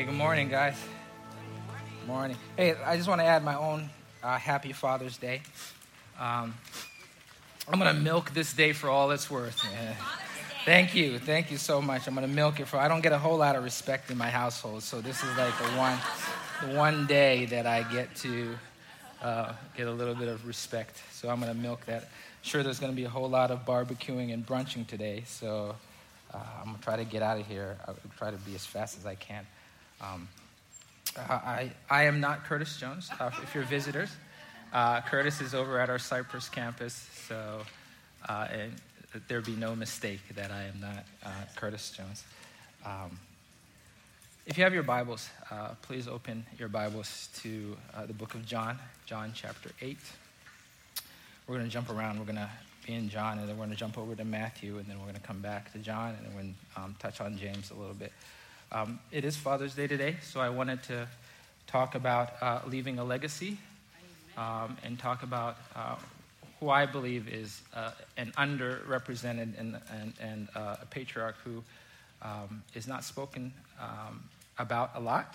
Hey, good morning, guys. Morning. Hey, I just want to add my own uh, happy Father's Day. Um, I'm going to milk this day for all it's worth. Yeah. Thank you. Thank you so much. I'm going to milk it for. I don't get a whole lot of respect in my household, so this is like the one, the one day that I get to uh, get a little bit of respect. So I'm going to milk that. Sure, there's going to be a whole lot of barbecuing and brunching today, so uh, I'm going to try to get out of here. I'll try to be as fast as I can. Um, I, I am not Curtis Jones. Uh, if you're visitors, uh, Curtis is over at our Cypress campus, so uh, there be no mistake that I am not uh, Curtis Jones. Um, if you have your Bibles, uh, please open your Bibles to uh, the book of John, John chapter 8. We're going to jump around. We're going to be in John, and then we're going to jump over to Matthew, and then we're going to come back to John, and then we're going to um, touch on James a little bit. Um, it is Father's Day today, so I wanted to talk about uh, leaving a legacy um, and talk about uh, who I believe is uh, an underrepresented and, and, and uh, a patriarch who um, is not spoken um, about a lot,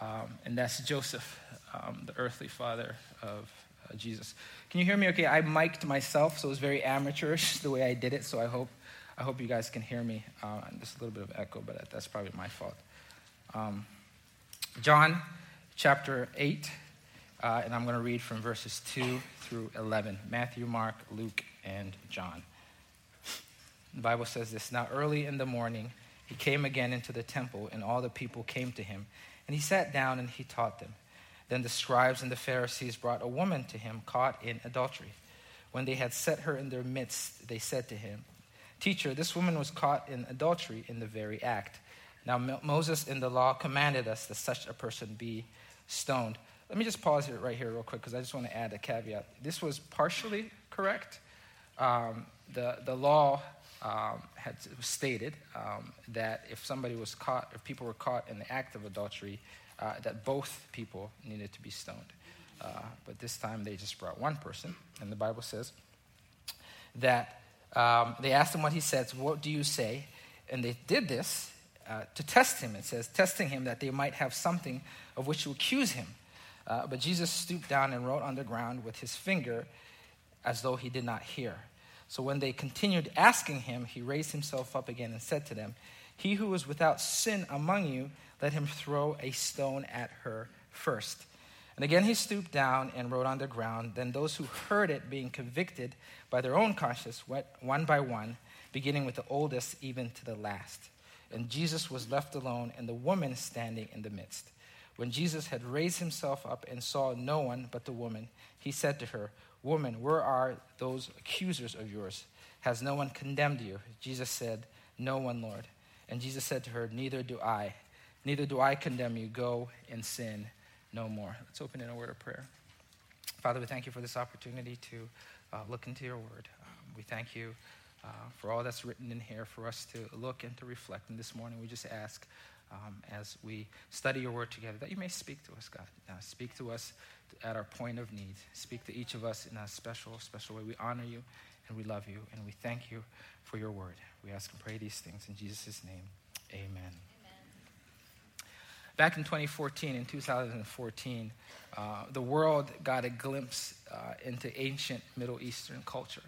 um, and that's Joseph, um, the earthly father of uh, Jesus. Can you hear me okay? I mic'd myself, so it was very amateurish the way I did it, so I hope I hope you guys can hear me. Uh, just a little bit of echo, but that's probably my fault. Um, John chapter 8, uh, and I'm going to read from verses 2 through 11 Matthew, Mark, Luke, and John. The Bible says this Now, early in the morning, he came again into the temple, and all the people came to him. And he sat down and he taught them. Then the scribes and the Pharisees brought a woman to him caught in adultery. When they had set her in their midst, they said to him, Teacher, this woman was caught in adultery in the very act. Now, Moses in the law commanded us that such a person be stoned. Let me just pause here, right here, real quick, because I just want to add a caveat. This was partially correct. Um, the, the law um, had stated um, that if somebody was caught, if people were caught in the act of adultery, uh, that both people needed to be stoned. Uh, but this time they just brought one person, and the Bible says that um, they asked him what he said. So what do you say? And they did this uh, to test him. It says, testing him that they might have something of which to accuse him. Uh, but Jesus stooped down and wrote on the ground with his finger as though he did not hear. So when they continued asking him, he raised himself up again and said to them, He who is without sin among you, let him throw a stone at her first. And again he stooped down and wrote on the ground. Then those who heard it, being convicted by their own conscience, went one by one, beginning with the oldest even to the last. And Jesus was left alone, and the woman standing in the midst. When Jesus had raised himself up and saw no one but the woman, he said to her, Woman, where are those accusers of yours? Has no one condemned you? Jesus said, No one, Lord. And Jesus said to her, Neither do I. Neither do I condemn you. Go and sin no more. Let's open in a word of prayer. Father, we thank you for this opportunity to uh, look into your word. Um, we thank you uh, for all that's written in here for us to look and to reflect. And this morning we just ask um, as we study your word together that you may speak to us, God. Uh, speak to us at our point of need. Speak to each of us in a special, special way. We honor you and we love you and we thank you for your word. We ask and pray these things in Jesus' name. Amen. Back in 2014, in 2014, uh, the world got a glimpse uh, into ancient Middle Eastern culture.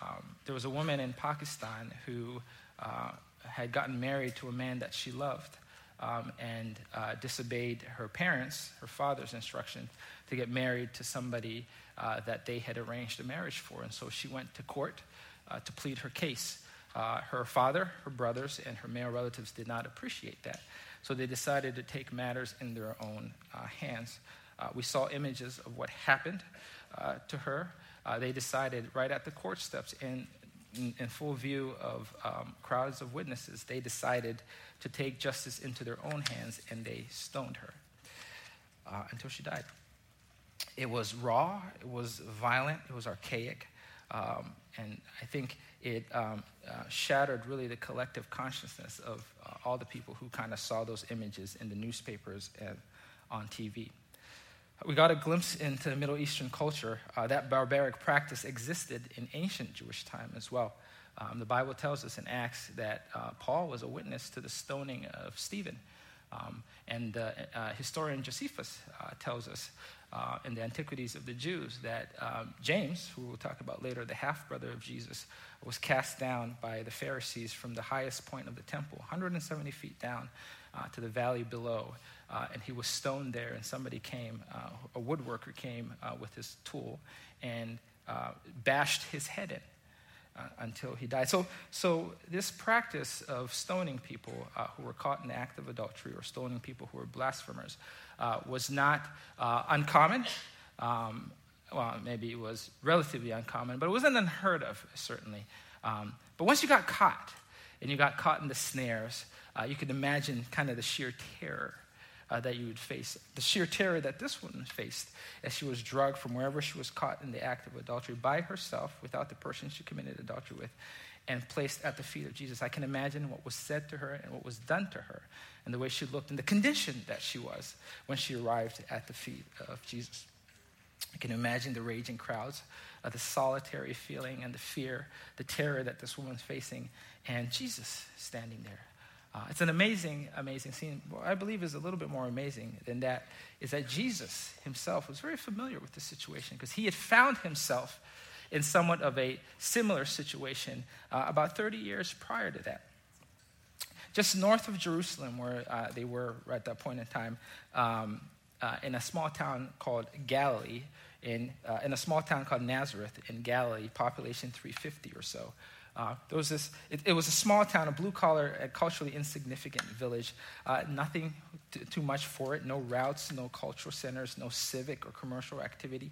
Um, there was a woman in Pakistan who uh, had gotten married to a man that she loved um, and uh, disobeyed her parents, her father's instruction, to get married to somebody uh, that they had arranged a marriage for. And so she went to court uh, to plead her case. Her father, her brothers, and her male relatives did not appreciate that. So they decided to take matters in their own uh, hands. Uh, we saw images of what happened uh, to her. Uh, they decided right at the court steps, in, in, in full view of um, crowds of witnesses, they decided to take justice into their own hands and they stoned her uh, until she died. It was raw, it was violent, it was archaic. Um, and I think it um, uh, shattered really the collective consciousness of uh, all the people who kind of saw those images in the newspapers and on TV. We got a glimpse into Middle Eastern culture. Uh, that barbaric practice existed in ancient Jewish time as well. Um, the Bible tells us in Acts that uh, Paul was a witness to the stoning of Stephen. Um, and uh, uh, historian Josephus uh, tells us uh, in the Antiquities of the Jews that um, James, who we'll talk about later, the half brother of Jesus, was cast down by the Pharisees from the highest point of the temple, 170 feet down uh, to the valley below. Uh, and he was stoned there, and somebody came, uh, a woodworker came uh, with his tool and uh, bashed his head in. Uh, until he died. So, so this practice of stoning people uh, who were caught in the act of adultery or stoning people who were blasphemers uh, was not uh, uncommon. Um, well, maybe it was relatively uncommon, but it wasn't unheard of, certainly. Um, but once you got caught, and you got caught in the snares, uh, you could imagine kind of the sheer terror uh, that you would face. The sheer terror that this woman faced as she was drugged from wherever she was caught in the act of adultery by herself without the person she committed adultery with and placed at the feet of Jesus. I can imagine what was said to her and what was done to her and the way she looked and the condition that she was when she arrived at the feet of Jesus. I can imagine the raging crowds, uh, the solitary feeling and the fear, the terror that this woman's facing, and Jesus standing there uh, it's an amazing, amazing scene. What I believe is a little bit more amazing than that is that Jesus himself was very familiar with the situation because he had found himself in somewhat of a similar situation uh, about 30 years prior to that. Just north of Jerusalem, where uh, they were at that point in time, um, uh, in a small town called Galilee, in, uh, in a small town called Nazareth in Galilee, population 350 or so. Uh, there was this, it, it, was a small town, a blue collar, culturally insignificant village. Uh, nothing t- too much for it, no routes, no cultural centers, no civic or commercial activity.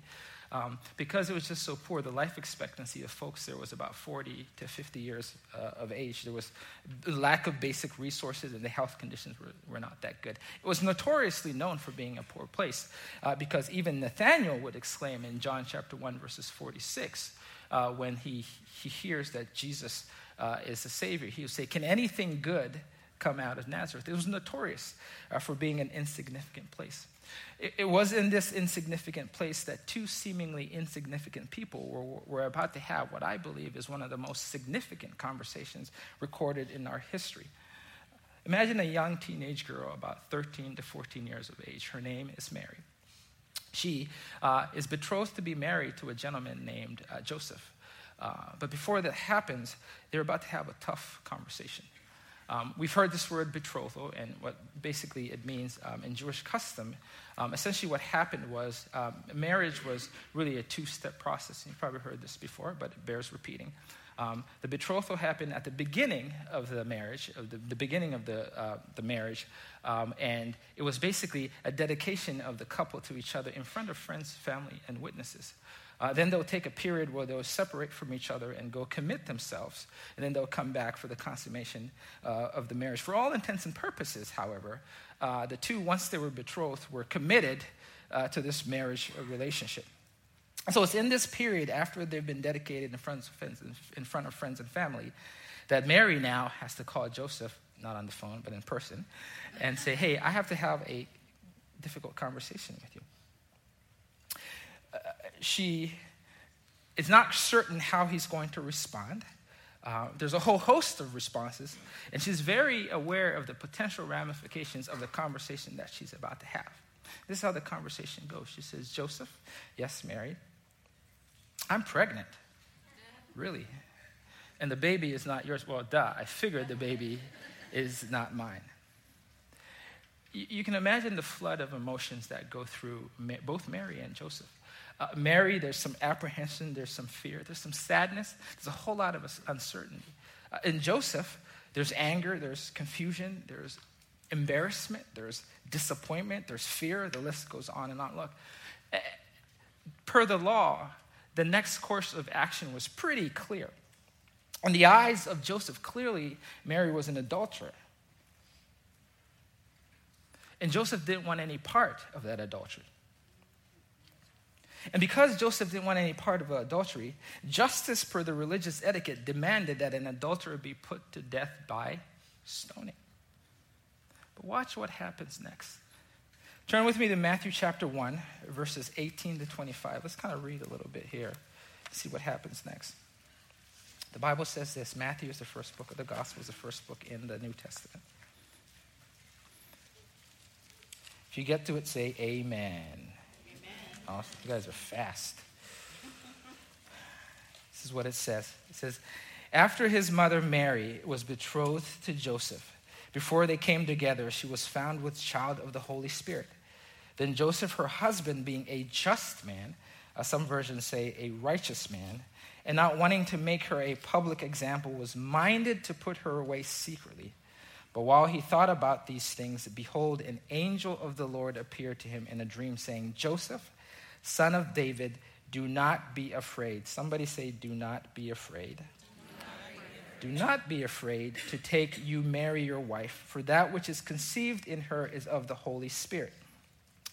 Um, because it was just so poor, the life expectancy of folks there was about 40 to 50 years uh, of age. There was lack of basic resources, and the health conditions were, were not that good. It was notoriously known for being a poor place uh, because even Nathaniel would exclaim in John chapter 1, verses 46, uh, when he, he hears that Jesus uh, is the Savior. He would say, Can anything good come out of Nazareth? It was notorious uh, for being an insignificant place. It, was in this insignificant place that two seemingly insignificant people were, were about to have what I believe is one of the most significant conversations recorded in our history. Imagine a young teenage girl, about 13 to 14 years of age. Her name is Mary. She uh, is betrothed to be married to a gentleman named uh, Joseph. Uh, but before that happens, they're about to have a tough conversation. Um, we've heard this word betrothal, and what basically it means um, in Jewish custom. Um, essentially, what happened was um, marriage was really a two step process. You've probably heard this before, but it bears repeating. Um, the betrothal happened at the beginning of the marriage, of the, the beginning of the, uh, the marriage, um, and it was basically a dedication of the couple to each other in front of friends, family, and witnesses. Uh, then they'll take a period where they'll separate from each other and go commit themselves, and then they'll come back for the consummation uh, of the marriage. For all intents and purposes, however, uh, the two, once they were betrothed, were committed uh, to this marriage relationship. So it's in this period after they've been dedicated in front, of friends, in front of friends and family that Mary now has to call Joseph, not on the phone, but in person, and say, hey, I have to have a difficult conversation with you. She is not certain how he's going to respond. Uh, there's a whole host of responses, and she's very aware of the potential ramifications of the conversation that she's about to have. This is how the conversation goes. She says, Joseph, yes, Mary, I'm pregnant. Really. And the baby is not yours. Well, duh, I figured the baby is not mine. You can imagine the flood of emotions that go through both Mary and Joseph. Uh, Mary, there's some apprehension, there's some fear, there's some sadness, there's a whole lot of uncertainty. Uh, in Joseph, there's anger, there's confusion, there's embarrassment, there's disappointment, there's fear, the list goes on and on. Look, eh, per the law, the next course of action was pretty clear. In the eyes of Joseph, clearly Mary was an adulterer. And Joseph didn't want any part of that adultery. And because Joseph didn't want any part of adultery, justice per the religious etiquette demanded that an adulterer be put to death by stoning. But watch what happens next. Turn with me to Matthew chapter 1, verses 18 to 25. Let's kind of read a little bit here, see what happens next. The Bible says this Matthew is the first book of the Gospel, is the first book in the New Testament. If you get to it, say amen. amen. Awesome. You guys are fast. This is what it says. It says, After his mother Mary was betrothed to Joseph, before they came together, she was found with child of the Holy Spirit. Then Joseph, her husband, being a just man, uh, some versions say a righteous man, and not wanting to make her a public example, was minded to put her away secretly. But while he thought about these things, behold, an angel of the Lord appeared to him in a dream, saying, Joseph, son of David, do not be afraid. Somebody say, Do not be afraid. Do not be afraid to take you Mary your wife, for that which is conceived in her is of the Holy Spirit.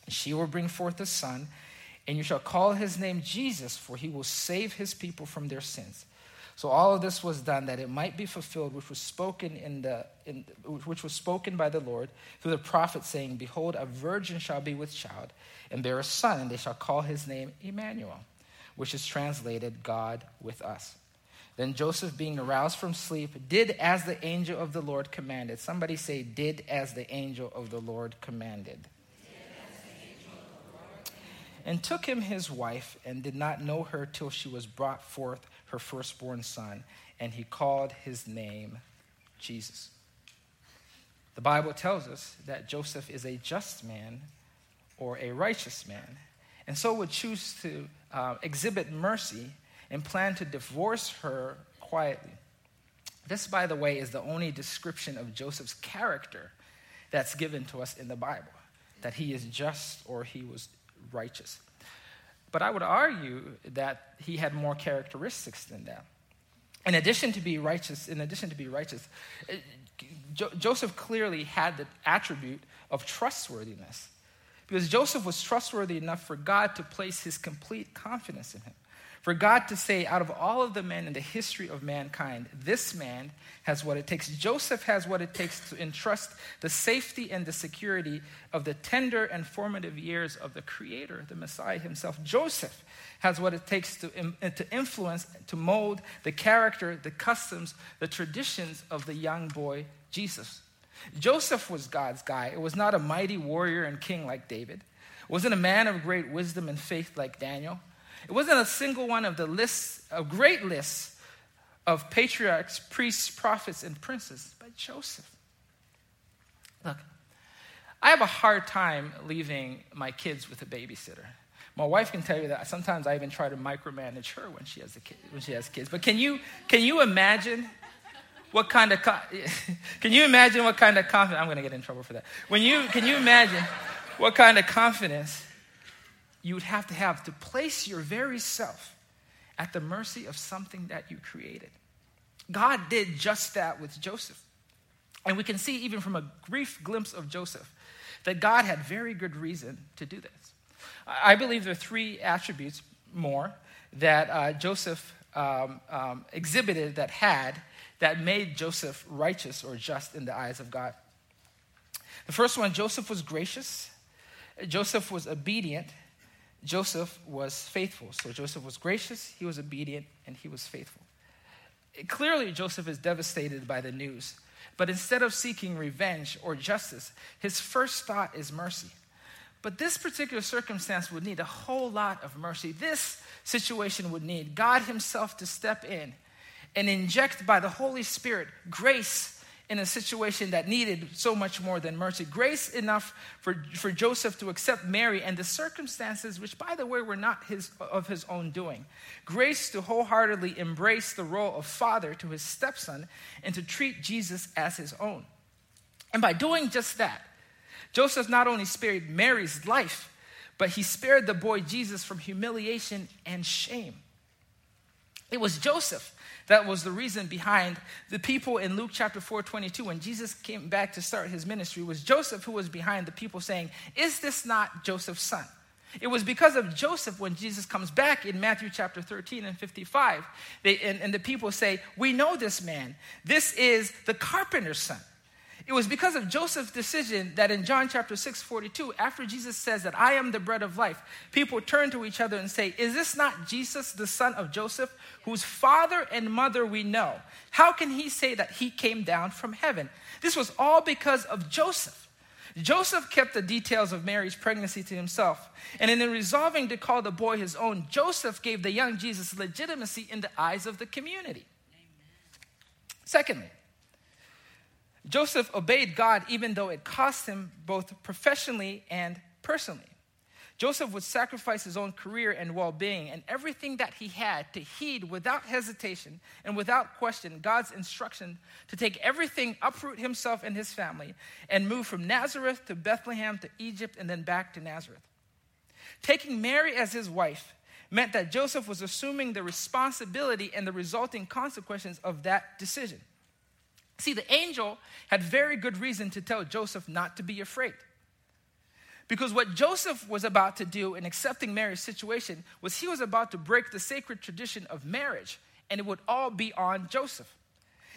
She will bring forth a son, and you shall call his name Jesus, for he will save his people from their sins. So all of this was done that it might be fulfilled, which was spoken in the in, which was spoken by the Lord through the prophet, saying, "Behold, a virgin shall be with child, and bear a son, and they shall call his name Emmanuel, which is translated God with us." Then Joseph, being aroused from sleep, did as the angel of the Lord commanded. Somebody say, "Did as the angel of the Lord commanded." and took him his wife, and did not know her till she was brought forth her firstborn son, and he called his name Jesus. The Bible tells us that Joseph is a just man or a righteous man, and so would choose to uh, exhibit mercy and plan to divorce her quietly. This, by the way, is the only description of Joseph's character that's given to us in the Bible that he is just or he was righteous. But I would argue that he had more characteristics than that. In addition to be righteous, in addition to be righteous, eh, jo- Joseph clearly had the attribute of trustworthiness. Because Joseph was trustworthy enough for God to place his complete confidence in him. For God to say, out of all of the men in the history of mankind, this man has what it takes. Joseph has what it takes to entrust the safety and the security of the tender and formative years of the Creator, the Messiah himself. Joseph has what it takes to, to influence, to mold the character, the customs, the traditions of the young boy Jesus. Joseph was God's guy. It was not a mighty warrior and king like David. It wasn't a man of great wisdom and faith like Daniel. It wasn't a single one of the lists, a great list of patriarchs, priests, prophets, and princes, but Joseph. Look, I have a hard time leaving my kids with a babysitter. My wife can tell you that sometimes I even try to micromanage her when she has a kid, when she has kids. But can you can you imagine what kind of can you imagine what kind of confidence I'm going to get in trouble for that. When you can you imagine what kind of confidence you would have to have to place your very self at the mercy of something that you created. God did just that with Joseph. And we can see, even from a brief glimpse of Joseph, that God had very good reason to do this. I believe there are three attributes more that uh, Joseph um, um, exhibited that had that made Joseph righteous or just in the eyes of God. The first one, Joseph was gracious, Joseph was obedient, Joseph was faithful. So Joseph was gracious, he was obedient, and he was faithful. Clearly, Joseph is devastated by the news. But instead of seeking revenge or justice, his first thought is mercy. But this particular circumstance would need a whole lot of mercy. This situation would need God Himself to step in and inject by the Holy Spirit grace in a situation that needed so much more than mercy. Grace enough for, for Joseph to accept Mary and the circumstances, which, by the way, were not his, of his own doing. Grace to wholeheartedly embrace the role of father to his stepson and to treat Jesus as his own. And by doing just that, Joseph not only spared Mary's life, but he spared the boy Jesus from humiliation and shame. It was Joseph that was the reason behind the people in Luke chapter 4 22, when Jesus came back to start his ministry, was Joseph who was behind the people saying, Is this not Joseph's son? It was because of Joseph when Jesus comes back in Matthew chapter 13 and 55. They, and, and the people say, We know this man. This is the carpenter's son. It was because of Joseph's decision that in John chapter 6, 42, after Jesus says that I am the bread of life, people turn to each other and say, Is this not Jesus, the son of Joseph, whose father and mother we know? How can he say that he came down from heaven? This was all because of Joseph. Joseph kept the details of Mary's pregnancy to himself. And in resolving to call the boy his own, Joseph gave the young Jesus legitimacy in the eyes of the community. Amen. Secondly, Joseph obeyed God even though it cost him both professionally and personally. Joseph would sacrifice his own career and well being and everything that he had to heed without hesitation and without question God's instruction to take everything, uproot himself and his family, and move from Nazareth to Bethlehem to Egypt and then back to Nazareth. Taking Mary as his wife meant that Joseph was assuming the responsibility and the resulting consequences of that decision. See, the angel had very good reason to tell Joseph not to be afraid. Because what Joseph was about to do in accepting Mary's situation was he was about to break the sacred tradition of marriage, and it would all be on Joseph.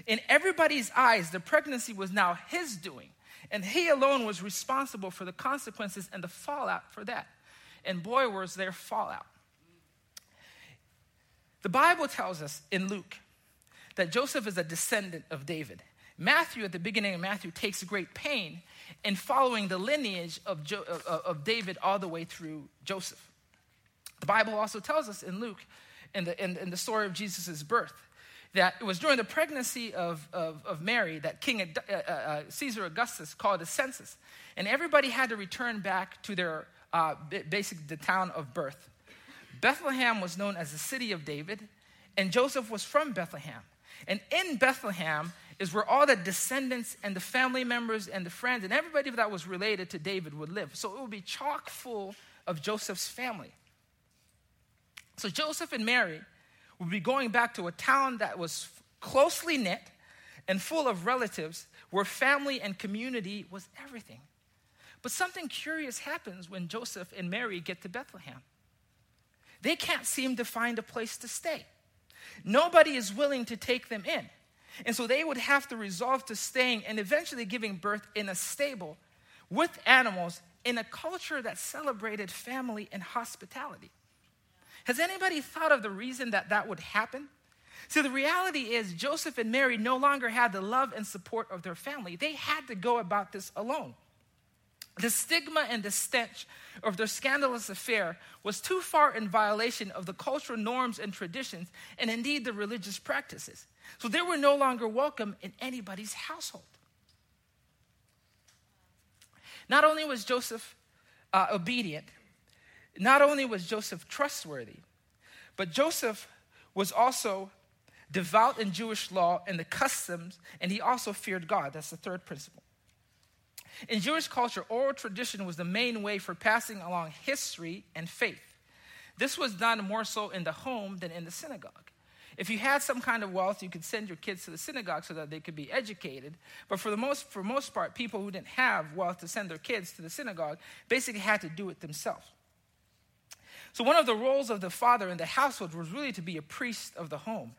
In everybody's eyes, the pregnancy was now his doing, and he alone was responsible for the consequences and the fallout for that. And boy, was there fallout. The Bible tells us in Luke that Joseph is a descendant of David. Matthew, at the beginning of Matthew, takes great pain in following the lineage of, jo- of David all the way through Joseph. The Bible also tells us in Luke, in the, in, in the story of Jesus' birth, that it was during the pregnancy of, of, of Mary that King uh, uh, uh, Caesar Augustus called a census. And everybody had to return back to their uh, basic the town of birth. Bethlehem was known as the city of David, and Joseph was from Bethlehem. And in Bethlehem, is where all the descendants and the family members and the friends and everybody that was related to David would live. So it would be chock full of Joseph's family. So Joseph and Mary would be going back to a town that was closely knit and full of relatives where family and community was everything. But something curious happens when Joseph and Mary get to Bethlehem. They can't seem to find a place to stay. Nobody is willing to take them in. And so they would have to resolve to staying and eventually giving birth in a stable with animals in a culture that celebrated family and hospitality. Has anybody thought of the reason that that would happen? See, the reality is Joseph and Mary no longer had the love and support of their family. They had to go about this alone. The stigma and the stench of their scandalous affair was too far in violation of the cultural norms and traditions, and indeed the religious practices. So they were no longer welcome in anybody's household. Not only was Joseph uh, obedient, not only was Joseph trustworthy, but Joseph was also devout in Jewish law and the customs, and he also feared God. That's the third principle. In Jewish culture, oral tradition was the main way for passing along history and faith. This was done more so in the home than in the synagogue. If you had some kind of wealth, you could send your kids to the synagogue so that they could be educated. But for the most, for most part, people who didn't have wealth to send their kids to the synagogue basically had to do it themselves. So one of the roles of the father in the household was really to be a priest of the home.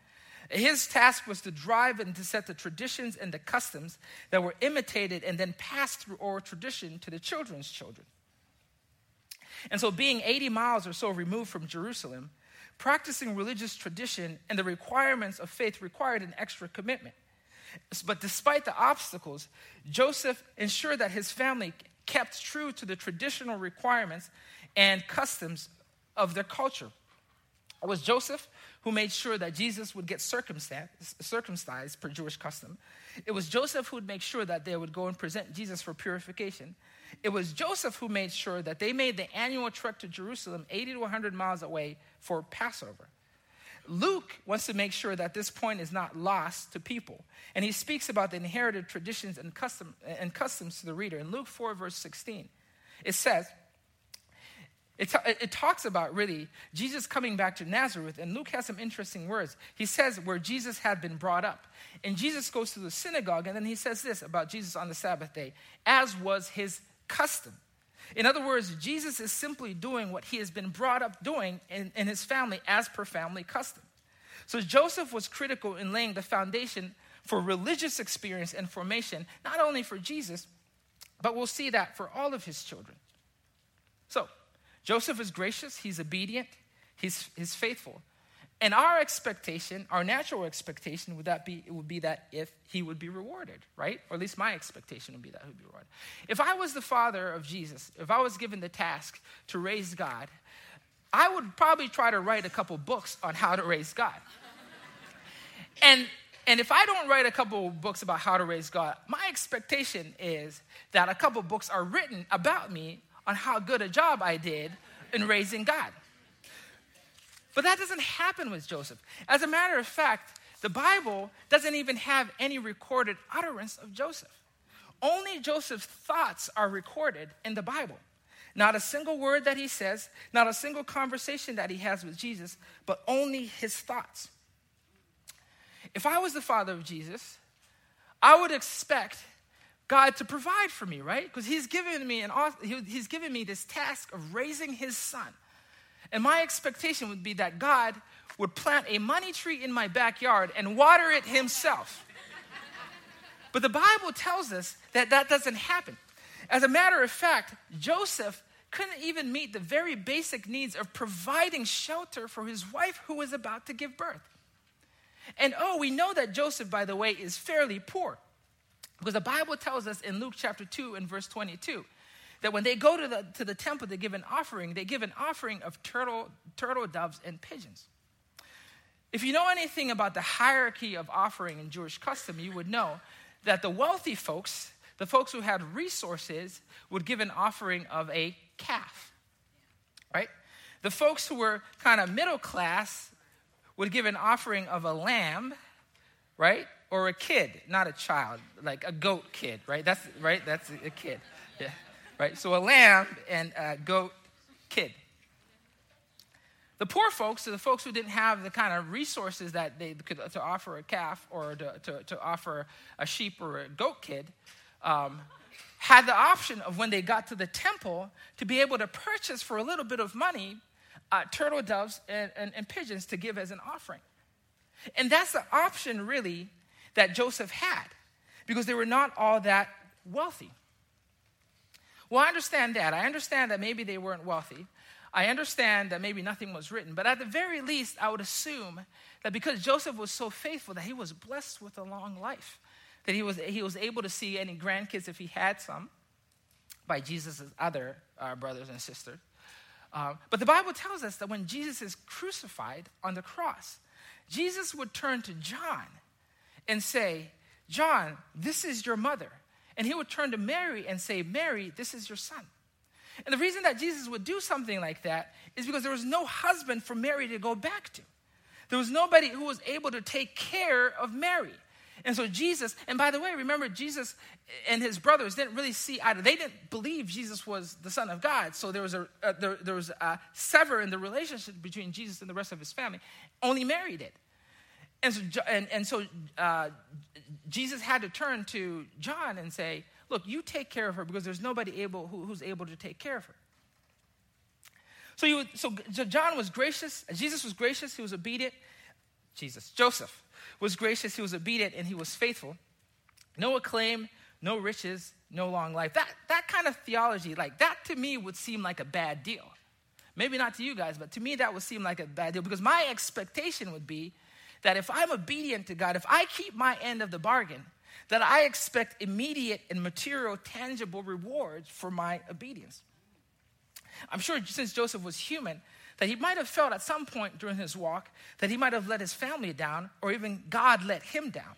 His task was to drive and to set the traditions and the customs that were imitated and then passed through oral tradition to the children's children. And so, being 80 miles or so removed from Jerusalem, practicing religious tradition and the requirements of faith required an extra commitment. But despite the obstacles, Joseph ensured that his family kept true to the traditional requirements and customs of their culture. It was Joseph who made sure that Jesus would get circumcised, per Jewish custom. It was Joseph who would make sure that they would go and present Jesus for purification. It was Joseph who made sure that they made the annual trek to Jerusalem, 80 to 100 miles away, for Passover. Luke wants to make sure that this point is not lost to people. And he speaks about the inherited traditions and, custom, and customs to the reader. In Luke 4, verse 16, it says, it, it, talks about really Jesus coming back to Nazareth, and Luke has some interesting words. He says where Jesus had been brought up. And Jesus goes to the synagogue, and then he says this about Jesus on the Sabbath day, as was his custom. In other words, Jesus is simply doing what he has been brought up doing in, in his family as per family custom. So Joseph was critical in laying the foundation for religious experience and formation, not only for Jesus, but we'll see that for all of his children. So, Joseph is gracious, he's obedient, he's, he's faithful. And our expectation, our natural expectation, would that be it would be that if he would be rewarded, right? Or at least my expectation would be that he would be rewarded. If I was the father of Jesus, if I was given the task to raise God, I would probably try to write a couple books on how to raise God. and and if I don't write a couple books about how to raise God, my expectation is that a couple books are written about me on how good a job I did in raising God. But that doesn't happen with Joseph. As a matter of fact, the Bible doesn't even have any recorded utterance of Joseph. Only Joseph's thoughts are recorded in the Bible. Not a single word that he says, not a single conversation that he has with Jesus, but only his thoughts. If I was the father of Jesus, I would expect God to provide for me, right? Because he's given me an he's given me this task of raising his son. And my expectation would be that God would plant a money tree in my backyard and water it himself. but the Bible tells us that that doesn't happen. As a matter of fact, Joseph couldn't even meet the very basic needs of providing shelter for his wife who was about to give birth. And oh, we know that Joseph, by the way, is fairly poor. Because the Bible tells us in Luke chapter 2 and verse 22 that when they go to the, to the temple to give an offering, they give an offering of turtle, turtle doves and pigeons. If you know anything about the hierarchy of offering in Jewish custom, you would know that the wealthy folks, the folks who had resources, would give an offering of a calf, right? The folks who were kind of middle class would give an offering of a lamb, right? Or a kid, not a child, like a goat kid, right? That's right. That's a kid. Yeah right? So a lamb and a goat kid. The poor folks, the folks who didn't have the kind of resources that they could to offer a calf or to, to, to offer a sheep or a goat kid, um, had the option of when they got to the temple to be able to purchase for a little bit of money uh, turtle doves and, and, and pigeons to give as an offering. And that's the option really that Joseph had because they were not all that wealthy. Well, I understand that. I understand that maybe they weren't wealthy. I understand that maybe nothing was written. But at the very least, I would assume that because Joseph was so faithful, that he was blessed with a long life, that he was, he was able to see any grandkids if he had some by Jesus' other uh, brothers and sisters. Uh, but the Bible tells us that when Jesus is crucified on the cross, Jesus would turn to John and say, John, this is your mother. And he would turn to Mary and say, Mary, this is your son. And the reason that Jesus would do something like that is because there was no husband for Mary to go back to. There was nobody who was able to take care of Mary. And so Jesus, and by the way, remember Jesus and his brothers didn't really see either. They didn't believe Jesus was the Son of God. So there was a, a there, there, was a sever in the relationship between Jesus and the rest of his family. Only Mary did. And so, and, and so uh, Jesus had to turn to John and say, Look, you take care of her because there's nobody able who, who's able to take care of her. So, you, so John was gracious. Jesus was gracious. He was obedient. Jesus, Joseph was gracious. He was obedient and he was faithful. No acclaim, no riches, no long life. That, that kind of theology, like that to me would seem like a bad deal. Maybe not to you guys, but to me that would seem like a bad deal because my expectation would be that if I'm obedient to God, if I keep my end of the bargain, that I expect immediate and material, tangible rewards for my obedience. I'm sure since Joseph was human, that he might have felt at some point during his walk that he might have let his family down, or even God let him down.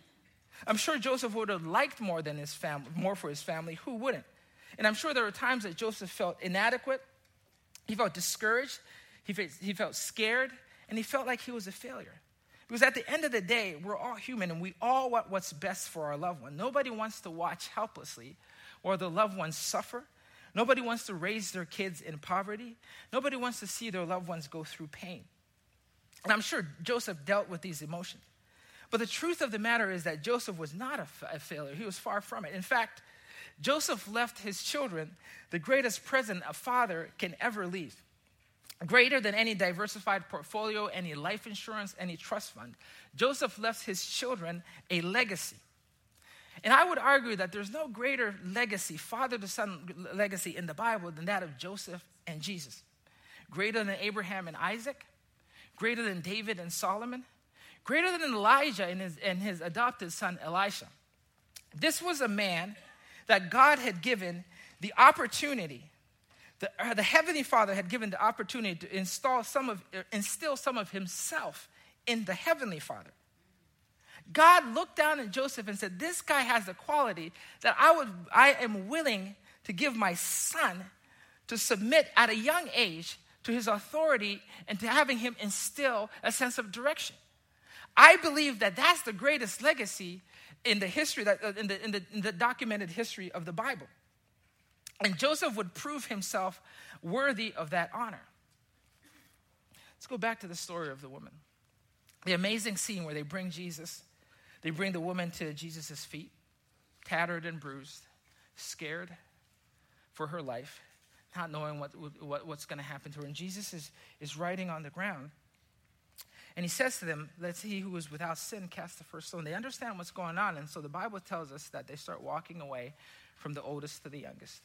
I'm sure Joseph would have liked more than his family, more for his family. Who wouldn't? And I'm sure there were times that Joseph felt inadequate, he felt discouraged, he felt, he felt scared, and he felt like he was a failure. Because at the end of the day, we're all human and we all want what's best for our loved one. Nobody wants to watch helplessly or the loved ones suffer. Nobody wants to raise their kids in poverty. Nobody wants to see their loved ones go through pain. And I'm sure Joseph dealt with these emotions. But the truth of the matter is that Joseph was not a, f- a failure. He was far from it. In fact, Joseph left his children the greatest present a father can ever leave greater than any diversified portfolio, any life insurance, any trust fund. Joseph left his children a legacy. And I would argue that there's no greater legacy, father to son legacy in the Bible than that of Joseph and Jesus. Greater than Abraham and Isaac, greater than David and Solomon, greater than Elijah and his, and his adopted son Elisha. This was a man that God had given the opportunity, the, uh, the Heavenly Father had given the opportunity to install some of, uh, instill some of himself in the Heavenly Father. God looked down at Joseph and said, This guy has the quality that I, would, I am willing to give my son to submit at a young age to his authority and to having him instill a sense of direction. I believe that that's the greatest legacy in the history, that, uh, in, the, in, the, in the documented history of the Bible. And Joseph would prove himself worthy of that honor. Let's go back to the story of the woman. The amazing scene where they bring Jesus, they bring the woman to Jesus' feet, tattered and bruised, scared for her life, not knowing what, what what's going to happen to her. And Jesus is, is writing on the ground. And he says to them, Let's he who is without sin cast the first stone. They understand what's going on. And so the Bible tells us that they start walking away from the oldest to the youngest.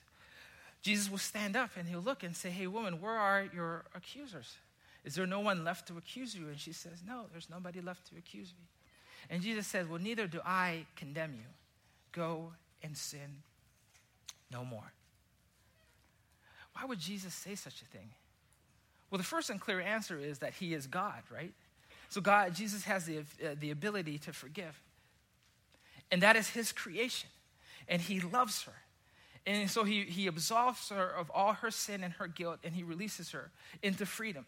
Jesus will stand up and he'll look and say, Hey, woman, where are your accusers? Is there no one left to accuse you? And she says, No, there's nobody left to accuse me. And Jesus says, Well, neither do I condemn you. Go and sin no more. Why would Jesus say such a thing? Well, the first and clear answer is that he is God, right? So God, Jesus has the, uh, the ability to forgive. And that is his creation. And he loves her. And so he, he absolves her of all her sin and her guilt, and he releases her into freedom.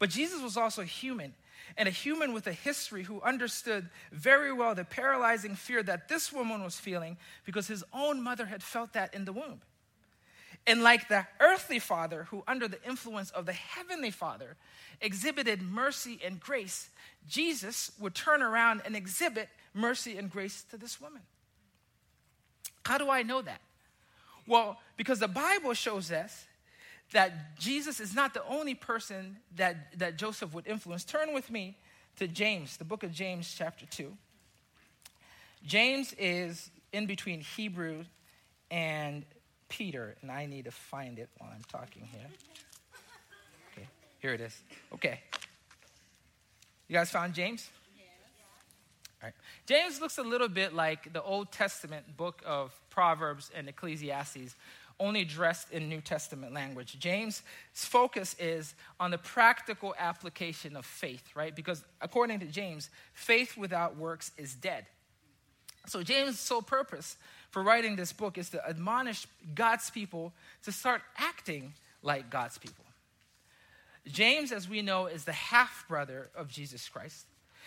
But Jesus was also human, and a human with a history who understood very well the paralyzing fear that this woman was feeling because his own mother had felt that in the womb. And like the earthly father, who under the influence of the heavenly father exhibited mercy and grace, Jesus would turn around and exhibit mercy and grace to this woman. How do I know that? Well, because the Bible shows us that Jesus is not the only person that, that Joseph would influence. Turn with me to James, the book of James, chapter 2. James is in between Hebrew and Peter, and I need to find it while I'm talking here. Okay, here it is. Okay. You guys found James? Right. James looks a little bit like the Old Testament book of Proverbs and Ecclesiastes, only dressed in New Testament language. James' focus is on the practical application of faith, right? Because according to James, faith without works is dead. So James' sole purpose for writing this book is to admonish God's people to start acting like God's people. James, as we know, is the half brother of Jesus Christ.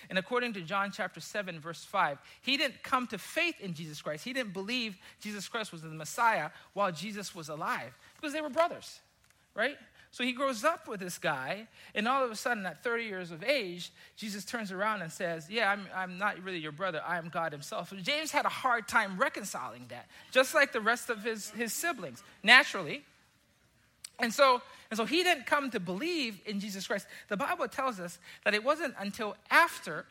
And according to John chapter 7, verse 5, he didn't come to faith in Jesus Christ. He didn't believe Jesus Christ was the Messiah while Jesus was alive because they were brothers, right? So he grows up with this guy, and all of a sudden, at 30 years of age, Jesus turns around and says, Yeah, I'm, I'm not really your brother, I am God himself. So James had a hard time reconciling that, just like the rest of his, his siblings, naturally. And so, and so he didn't come to believe in Jesus Christ. The Bible tells us that it wasn't until after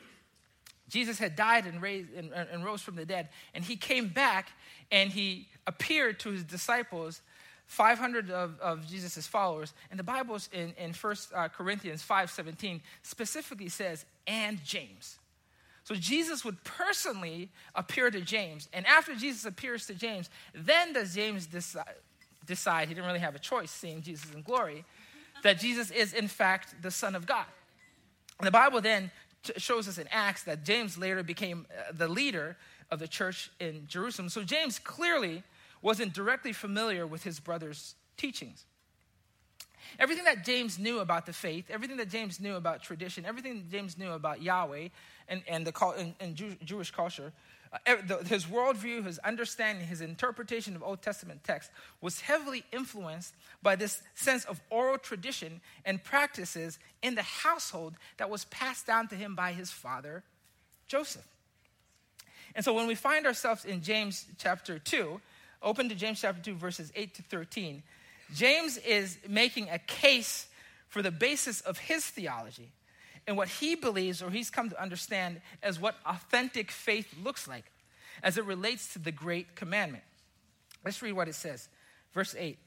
Jesus had died and, raised, and, and rose from the dead, and he came back and he appeared to his disciples 500 of, of Jesus' followers. And the Bible in, in 1 uh, Corinthians 5.17 specifically says, and James. So Jesus would personally appear to James. And after Jesus appears to James, then does James decide, decide he didn't really have a choice seeing Jesus in glory, that Jesus is in fact the Son of God. And the Bible then shows us in Acts that James later became uh, the leader of the church in Jerusalem. So James clearly wasn't directly familiar with his brother's teachings. Everything that James knew about the faith, everything that James knew about tradition, everything that James knew about Yahweh and, and, the, and, and Jew, Jewish culture, Uh, his worldview, his understanding, his interpretation of Old Testament text was heavily influenced by this sense of oral tradition and practices in the household that was passed down to him by his father, Joseph. And so when we find ourselves in James chapter 2, Open to James chapter 2, verses 8 to 13. James is making a case for the basis of his theology and what he believes or he's come to understand as what authentic faith looks like as it relates to the great commandment. Let's read what it says. Verse 8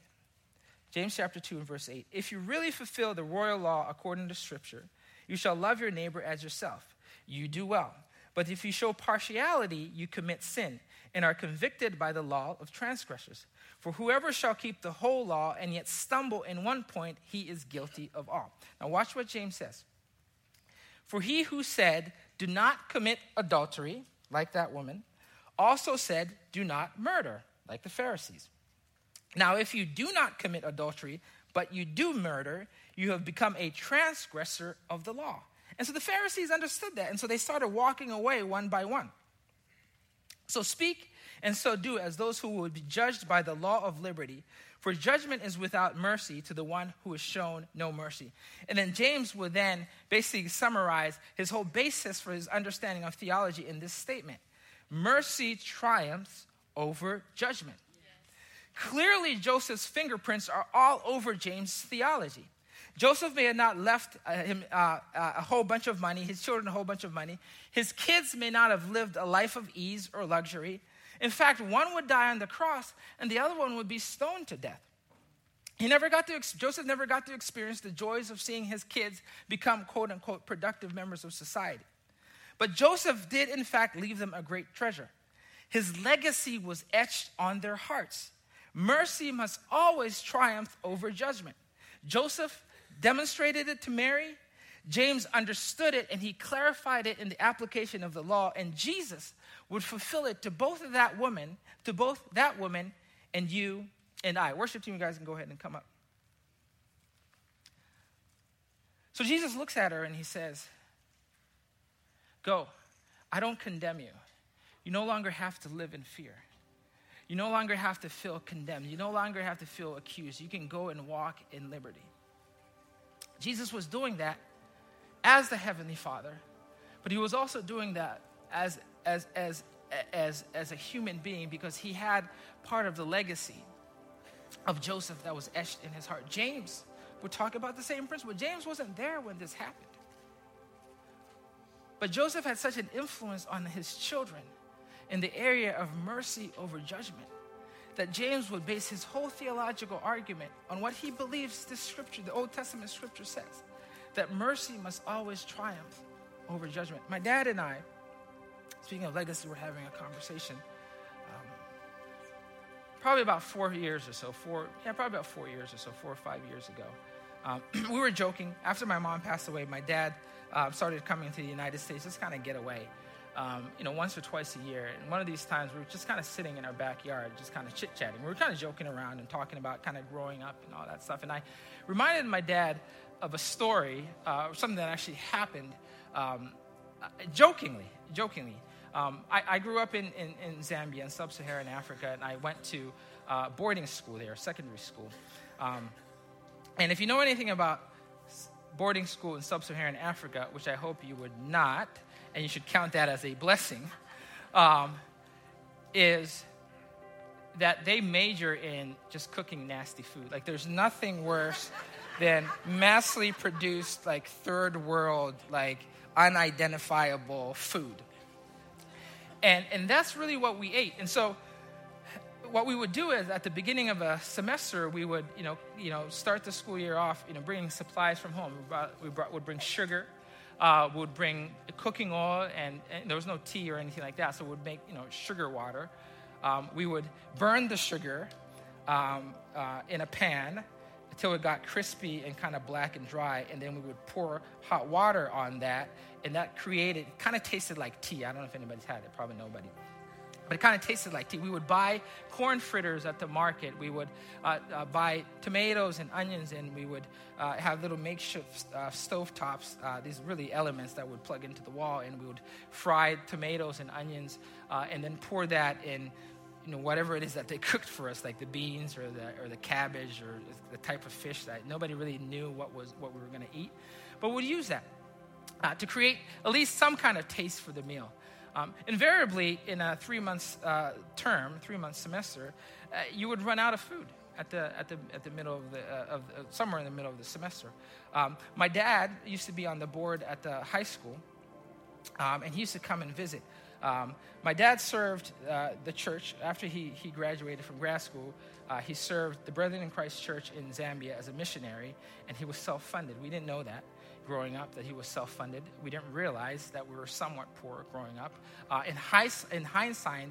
James chapter 2 and verse 8. If you really fulfill the royal law according to Scripture, you shall love your neighbor as yourself. You do well. But if you show partiality, you commit sin and are convicted by the law of transgressors. For whoever shall keep the whole law and yet stumble in one point, he is guilty of all. Now, watch what James says. For he who said, Do not commit adultery, like that woman, also said, Do not murder, like the Pharisees. Now, if you do not commit adultery, but you do murder, you have become a transgressor of the law. And so the Pharisees understood that, and so they started walking away one by one. So speak and so do as those who will be judged by the law of liberty, for judgment is without mercy to the one who has shown no mercy. And then James would then basically summarize his whole basis for his understanding of theology in this statement Mercy triumphs over judgment. Clearly, Joseph's fingerprints are all over James' theology. Joseph may have not left uh, him uh, uh, a whole bunch of money, his children a whole bunch of money. His kids may not have lived a life of ease or luxury. In fact, one would die on the cross and the other one would be stoned to death. He never got to, Joseph never got to experience the joys of seeing his kids become quote unquote productive members of society. But Joseph did, in fact, leave them a great treasure. His legacy was etched on their hearts. Mercy must always triumph over judgment. Joseph demonstrated it to Mary. James understood it and he clarified it in the application of the law. And Jesus would fulfill it to both of that woman, to both that woman and you and I. Worship team, you guys can go ahead and come up. So Jesus looks at her and he says, Go. I don't condemn you. You no longer have to live in fear. You no longer have to feel condemned. You no longer have to feel accused. You can go and walk in liberty. Jesus was doing that as the Heavenly Father, but he was also doing that as, as, as, as, as a human being because he had part of the legacy of Joseph that was etched in his heart. James would talk about the same principle. James wasn't there when this happened. But Joseph had such an influence on his children in the area of mercy over judgment that James would base his whole theological argument on what he believes this scripture, the Old Testament scripture says, that mercy must always triumph over judgment. My dad and I, speaking of legacy, we're having a conversation. Um, probably about four years or so, four, yeah, probably about four years or so, four or five years ago. Um, we were joking. After my mom passed away, my dad uh, started coming to the United States just kind of get away um, you know, once or twice a year. And one of these times we were just kind of sitting in our backyard, just kind of chit chatting. We were kind of joking around and talking about kind of growing up and all that stuff. And I reminded my dad of a story, uh, something that actually happened um, uh, jokingly, jokingly. Um, I, I, grew up in, in, in Zambia, in sub Saharan Africa, and I went to uh, boarding school there, secondary school. Um, and if you know anything about boarding school in sub Saharan Africa, which I hope you would not, and you should count that as a blessing, um, is that they major in just cooking nasty food. Like, there's nothing worse than massively produced, like, third world, like, unidentifiable food. And, and that's really what we ate. And so, what we would do is at the beginning of a semester, we would, you know, you know, start the school year off, you know, bringing supplies from home. We, brought, we brought, would bring sugar, uh, would bring cooking oil, and, and, there was no tea or anything like that, so we'd make you know sugar water. Um, we would burn the sugar um, uh, in a pan until it got crispy and kind of black and dry, and then we would pour hot water on that, and that created kind of tasted like tea. I don't know if anybody's had it, probably nobody but it kind of tasted like tea. We would buy corn fritters at the market. We would uh, uh, buy tomatoes and onions, and we would uh, have little makeshift uh, stove tops, uh, these really elements that would plug into the wall, and we would fry tomatoes and onions, uh, and then pour that in. You know, whatever it is that they cooked for us, like the beans or the, or the cabbage or the type of fish that nobody really knew what, was, what we were going to eat. But we'd use that to create at least some kind of taste for the meal. Um, invariably, in a three month uh, term, three month semester, uh, you would run out of food at the, at the, at the middle of the, uh, of, uh, somewhere in the middle of the semester. Um, my dad used to be on the board at the high school, um, and he used to come and visit Um, my dad served uh, the church after he, he graduated from grad school. Uh, he served the Brethren in Christ Church in Zambia as a missionary, and he was self funded. We didn't know that growing up that he was self funded. We didn't realize that we were somewhat poor growing up. Uh, in, high, in hindsight,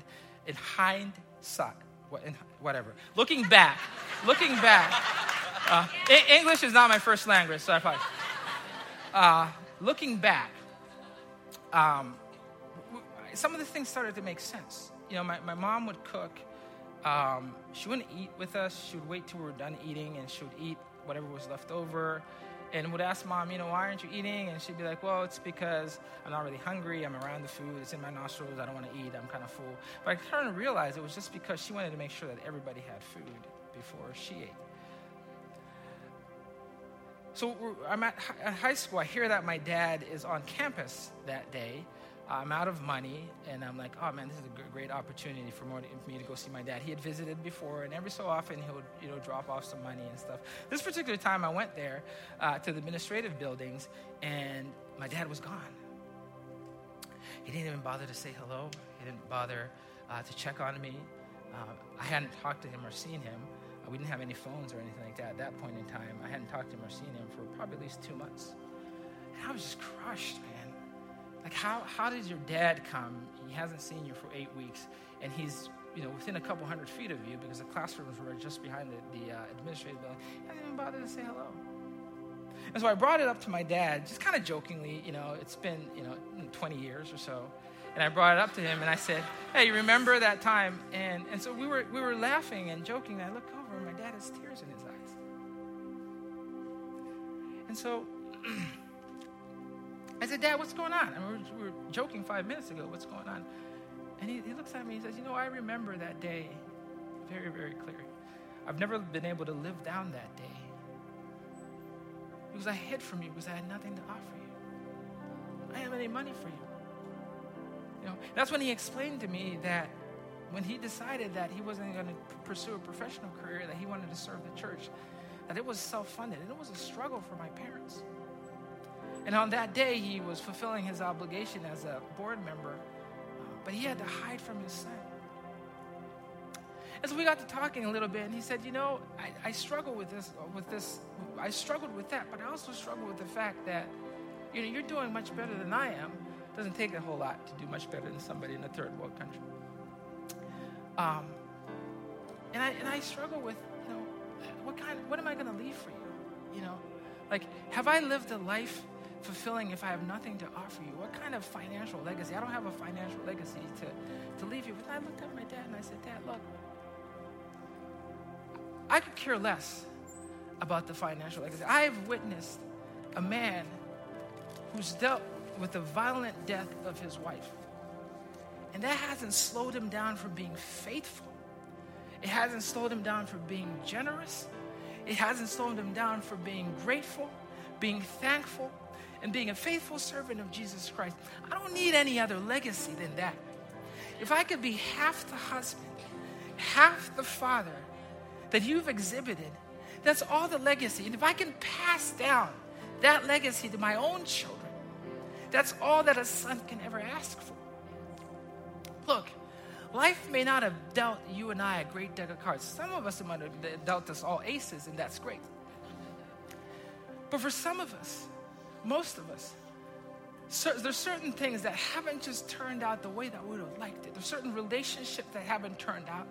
in hindsight, in, whatever. Looking back, looking back, uh, English is not my first language, so I apologize. Uh, looking back, um, some of the things started to make sense. You know, my, my mom would cook. Um, she wouldn't eat with us. She would wait till we were done eating, and she would eat whatever was left over and would ask mom, you know, why aren't you eating? And she'd be like, well, it's because I'm not really hungry. I'm around the food. It's in my nostrils. I don't want to eat. I'm kind of full. But I kind of realized it was just because she wanted to make sure that everybody had food before she ate. So I'm at high school. I hear that my dad is on campus that day. I'm out of money, and I'm like, oh man, this is a great opportunity for, me to go see my dad. He had visited before, and every so often he would, you know, drop off some money and stuff. This particular time, I went there uh, to the administrative buildings, and my dad was gone. He didn't even bother to say hello. He didn't bother uh, to check on me. Uh, I hadn't talked to him or seen him. Uh, we didn't have any phones or anything like that at that point in time. I hadn't talked to him or seen him for probably at least two months. And I was just crushed, man. Like, how, how did your dad come? He hasn't seen you for eight weeks, and he's you know within a couple hundred feet of you because the classrooms were just behind the, the uh, administrative building. He didn't even bother to say hello. And so I brought it up to my dad, just kind of jokingly. You know, it's been you know 20 years or so, and I brought it up to him and I said, "Hey, you remember that time?" And and so we were we were laughing and joking. And I look over, and my dad has tears in his eyes. And so. I said, Dad, what's going on? I we, were, joking five minutes ago. What's going on? And he, he looks at me and says, You know, I remember that day very, very clearly. I've never been able to live down that day because I hid from you because I had nothing to offer you. I didn't have any money for you. You know, that's when he explained to me that when he decided that he wasn't going to pursue a professional career, that he wanted to serve the church, that it was self-funded and it was a struggle for my parents. And on that day, he was fulfilling his obligation as a board member, but he had to hide from his son. And so we got to talking a little bit, and he said, "You know, I, I struggle with this, with this. I struggled with that, but I also struggle with the fact that, you know, you're doing much better than I am. It doesn't take a whole lot to do much better than somebody in a third world country. Um, and I and I struggle with, you know, what kind, what am I going to leave for you? You know, like, have I lived a life fulfilling if I have nothing to offer you? What kind of financial legacy? I don't have a financial legacy to, to leave you. But I looked at my dad and I said, Dad, look, I could care less about the financial legacy. I have witnessed a man who's dealt with the violent death of his wife. And that hasn't slowed him down from being faithful. It hasn't slowed him down from being generous. It hasn't slowed him down from being grateful, being thankful, and being a faithful servant of Jesus Christ. I don't need any other legacy than that. If I could be half the husband, half the father that you've exhibited, that's all the legacy. And if I can pass down that legacy to my own children, that's all that a son can ever ask for. Look, life may not have dealt you and I a great deck of cards. Some of us might have dealt us all aces, and that's great. But for some of us, most of us, so there's certain things that haven't just turned out the way that we would have liked it. There's certain relationships that haven't turned out.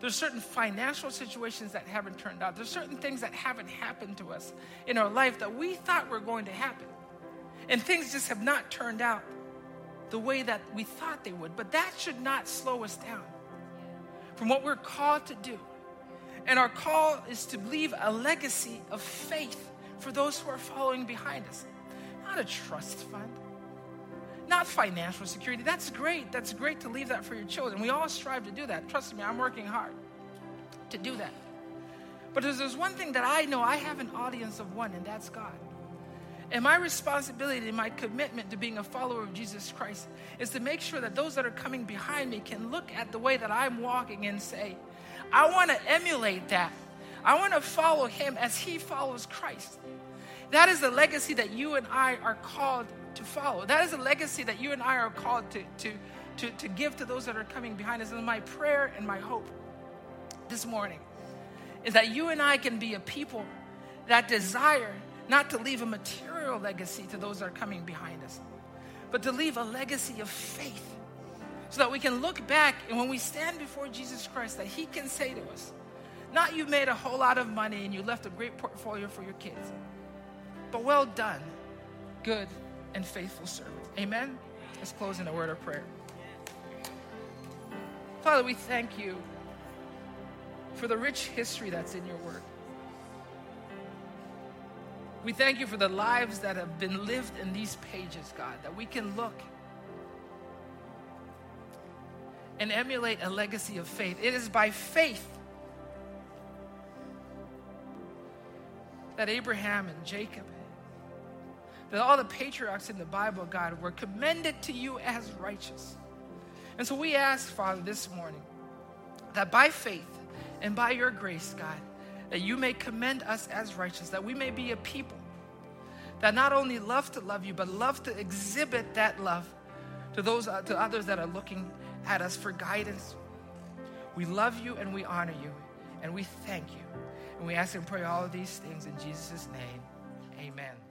There's certain financial situations that haven't turned out. There's certain things that haven't happened to us in our life that we thought were going to happen. And things just have not turned out the way that we thought they would. But that should not slow us down from what we're called to do. And our call is to leave a legacy of faith for those who are following behind us not a trust fund, not financial security. That's great. That's great to leave that for your children. We all strive to do that. Trust me, I'm working hard to do that. But there's one thing that I know I have an audience of one, and that's God. And my responsibility and my commitment to being a follower of Jesus Christ is to make sure that those that are coming behind me can look at the way that I'm walking and say, I want to emulate that. I want to follow him as he follows Christ. That is the legacy that you and I are called to follow. That is a legacy that you and I are called to, to, to, to give to those that are coming behind us. And my prayer and my hope this morning is that you and I can be a people that desire not to leave a material legacy to those that are coming behind us, but to leave a legacy of faith so that we can look back and when we stand before Jesus Christ, that He can say to us, not you made a whole lot of money and you left a great portfolio for your kids, but well done, good and faithful servant. Amen? Let's close in a word of prayer. Father, we thank you for the rich history that's in your word. We thank you for the lives that have been lived in these pages, God, that we can look and emulate a legacy of faith. It is by faith that Abraham and Jacob, that all the patriarchs in the Bible, God, were commended to you as righteous. And so we ask, Father, this morning, that by faith and by your grace, God, that you may commend us as righteous, that we may be a people that not only love to love you, but love to exhibit that love to those uh, to others that are looking at us for guidance. We love you and we honor you, and we thank you. And we ask and pray all of these things in Jesus' name. Amen.